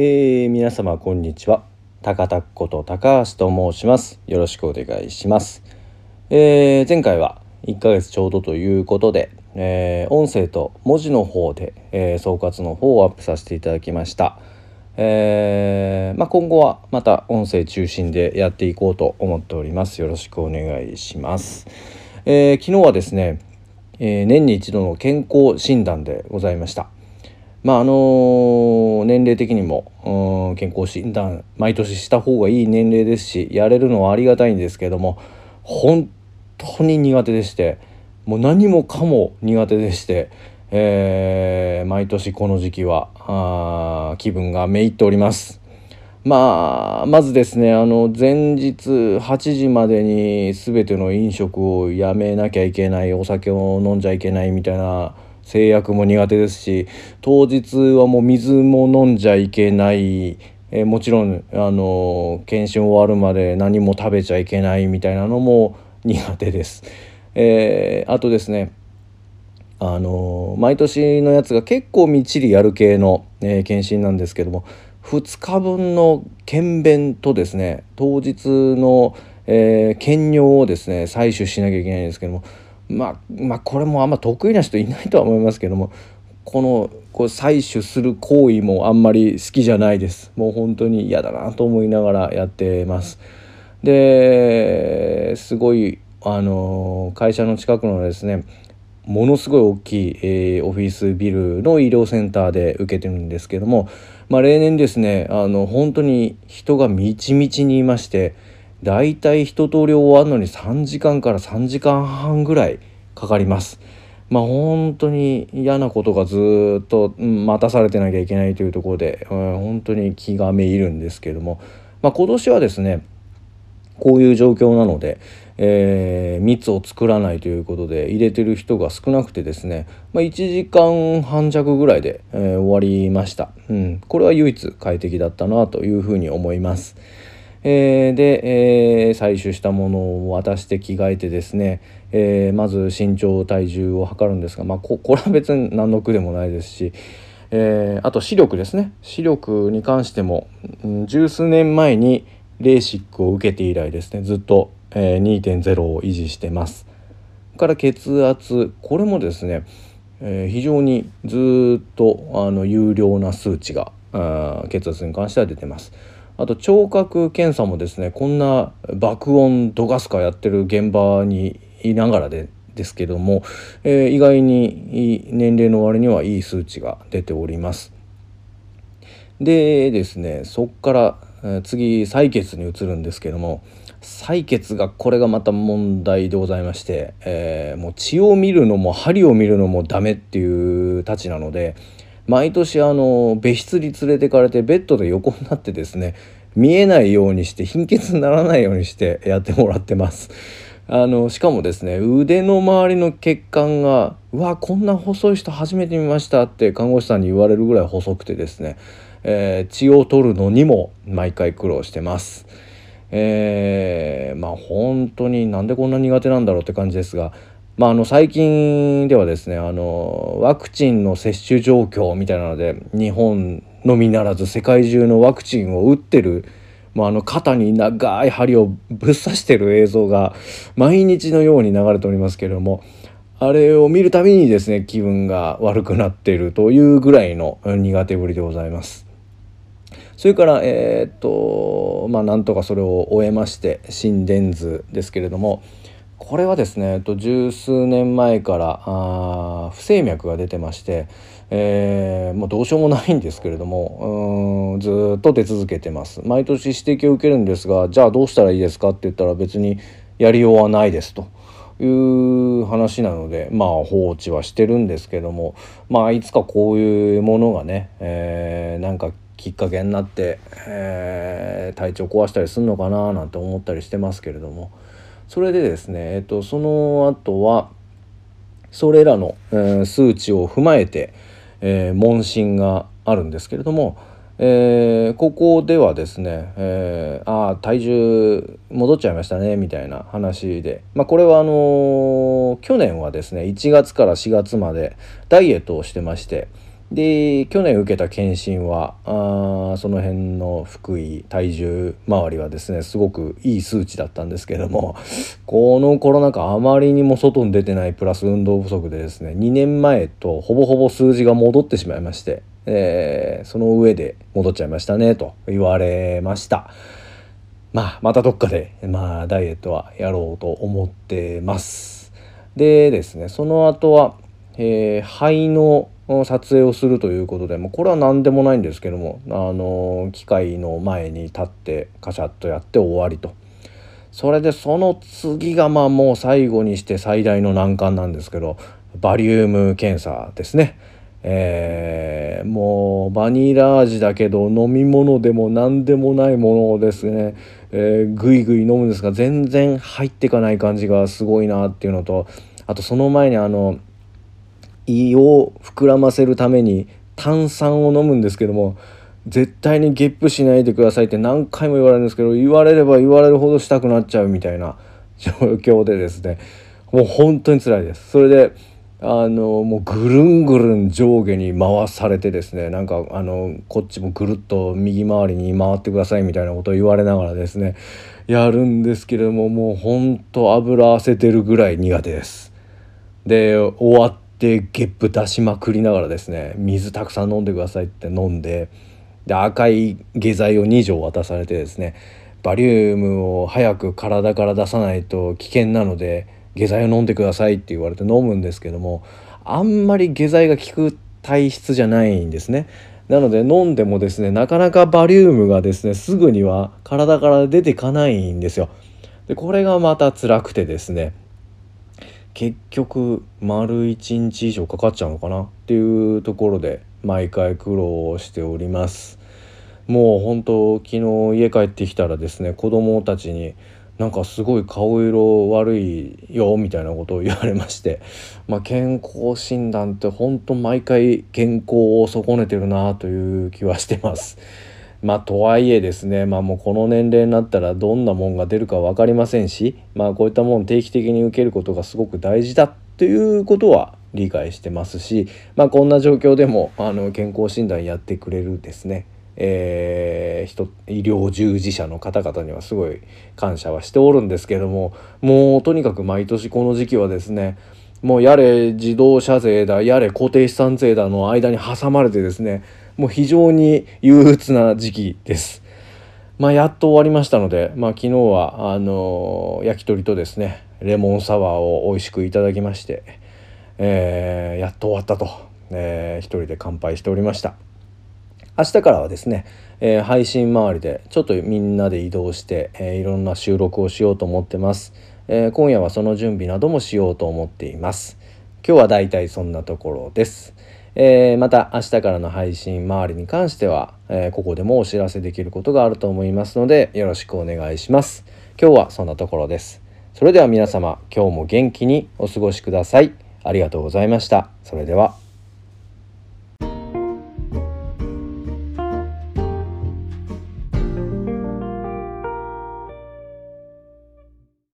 えー、皆様こんにちは。高田こと高橋と申します。よろしくお願いします、えー、前回は1ヶ月ちょうどということで、えー、音声と文字の方で、え、総括の方をアップさせていただきました、えまあ、今後はまた音声中心でやっていこうと思っております。よろしくお願いします、え、昨日はですね、え、年に一度の健康診断でございました。まああの年齢的にも、健康診断毎年した方がいい年齢ですしやれるのはありがたいんですけども本当に苦手でしてもう何もかも苦手でして、えー、毎年この時期はあ気分がめいっております。まあ、まずですねあの前日8時までに全ての飲食をやめなきゃいけないお酒を飲んじゃいけないみたいな制約も苦手ですし当日はもう水も飲んじゃいけない、えー、もちろんあの検診終わるまで何も食べちゃいけないみたいなのも苦手です。えー、あとですねあの毎年のやつが結構みっちりやる系の、え、検診なんですけども2日分の検便とですね当日の、え、検尿をですね採取しなきゃいけないんですけどもまあまあこれもあんま得意な人いないとは思いますけどもこのこう採取する行為もあんまり好きじゃないです。もう本当に嫌だなと思いながらやってます。ですごいあの会社の近くのですねものすごい大きい、えー、オフィスビルの医療センターで受けてるんですけども、まあ、例年ですねあの本当に人がみちみちにいましてだいたい一通り終わるのに3時間から3時間半ぐらいかかります。まあ本当に嫌なことがずっと待たされてなきゃいけないというところで、うん、本当に気がめいるんですけども、まあ、今年はですねこういう状況なので、えー、密を作らないということで入れてる人が少なくてですね、まあ、1時間半弱ぐらいで、えー、終わりました、うん、これは唯一快適だったなというふうに思います。えー、で、えー、採取したものを渡して着替えてですね、えー、まず身長体重を測るんですが、まあ、こ これは別に何の苦でもないですし、えあと視力ですね視力に関しても、うん、十数年前にレーシックを受けて以来ですねずっと、え2.0を維持してます。から血圧これもですね、え非常にずっとあの有料な数値が血圧に関しては出てます。あと聴覚検査もですねこんな爆音ドガスカやってる現場にいながらでですけども、えー、意外に年齢の割にはいい数値が出ております。でですねそっから、次採血に移るんですけども採血がこれがまた問題でございまして、えー、もう血を見るのも針を見るのもダメっていうたちなので。毎年あの別室に連れてかれてベッドで横になってですね見えないようにして貧血にならないようにしてやってもらってます。あのしかもですね腕の周りの血管が「うわこんな細い人初めて見ました」って看護師さんに言われるぐらい細くてですね、えー、血を取るのにも毎回苦労してます。えー、まあ本当になんでこんな苦手なんだろうって感じですがまあ、あの最近ではですねあのワクチンの接種状況みたいなので日本のみならず世界中のワクチンを打ってる、まあ、あの肩に長い針をぶっ刺してる映像が毎日のように流れておりますけれどもあれを見るたびにですね気分が悪くなっているというぐらいの苦手ぶりでございます。それからえー、っとまあなんとかそれを終えまして心電図ですけれどもこれはですね、えっと、十数年前からあ不整脈が出てまして、えー、もうどうしようもないんですけれどもうんずっと出続けてます毎年指摘を受けるんですがじゃあどうしたらいいですかって言ったら別にやりようはないですという話なのでまあ放置はしてるんですけどもまあいつかこういうものがね、えー、なんかきっかけになって、えー、体調壊したりするのかななんて思ったりしてますけれども。それでですね、えっと、その後はそれらの、え、数値を踏まえて、えー、問診があるんですけれども、えー、ここではですね、えー、ああ体重戻っちゃいましたねみたいな話で、まあ、これはあの、去年はですね1月から4月までダイエットをしてましてで去年受けた検診はあその辺の腹囲体重周りはですねすごくいい数値だったんですけども このコロナ禍あまりにも外に出てないプラス運動不足でですね2年前とほぼほぼ数字が戻ってしまいまして、えー、その上で戻っちゃいましたねと言われました。まあ、またどっかで、まあ、ダイエットはやろうと思ってます。でですねその後は、えー、肺の撮影をするということでもこれは何でもないんですけどもあの機械の前に立ってカシャッとやって終わりとそれでその次がまあもう最後にして最大の難関なんですけどバリウム検査ですね。えー、もうバニラ味だけど飲み物でも何でもないものをですね、えー、ぐいぐい飲むんですが全然入っていかない感じがすごいなっていうのとあとその前にあの胃を膨らませるために炭酸を飲むんですけども絶対にゲップしないでくださいって何回も言われるんですけど言われれば言われるほどしたくなっちゃうみたいな 状況でですねもう本当に辛いです。それであのもうぐるんぐるん上下に回されてですねなんかあのこっちもぐるっと右回りに回ってくださいみたいなことを言われながらですねやるんですけれどももうほんと油汗出るぐらい苦手です。で終わでゲップ出しまくりながらですね水たくさん飲んでくださいって飲んでで赤い下剤を2錠渡されてですねバリウムを早く体から出さないと危険なので下剤を飲んでくださいって言われて飲むんですけどもあんまり下剤が効く体質じゃないんですね。なので飲んでもですねなかなかバリウムがですねすぐには体から出てかないんですよ。でこれがまた辛くてですね結局丸1日以上かかっちゃうのかなっていうところで毎回苦労しておりますもう本当昨日家帰ってきたらですね子供たちになんかすごい顔色悪いよみたいなことを言われまして、まあ、健康診断って本当毎回健康を損ねてるなという気はしてます。まあとはいえですねまあもうこの年齢になったらどんなもんが出るか分かりませんしまあこういったもん定期的に受けることがすごく大事だっていうことは理解してますしまあこんな状況でもあの健康診断やってくれるですね。えー、人医療従事者の方々にはすごい感謝はしておるんですけどももうとにかく毎年この時期はですねもうやれ自動車税だやれ固定資産税だの間に挟まれてですねもう非常に憂鬱な時期です。まあ、やっと終わりましたので、まあ、昨日はあの焼き鳥とですねレモンサワーを美味しくいただきまして、えー、やっと終わったと、えー、一人で乾杯しておりました。明日からはですね、えー、配信周りでちょっとみんなで移動して、えー、いろんな収録をしようと思ってます、えー、今夜はその準備などもしようと思っています。今日はだいたいそんなところです。えー、また明日からの配信周りに関しては、えー、ここでもお知らせできることがあると思いますのでよろしくお願いします。今日はそんなところです。それでは皆様今日も元気にお過ごしください。ありがとうございました。それでは。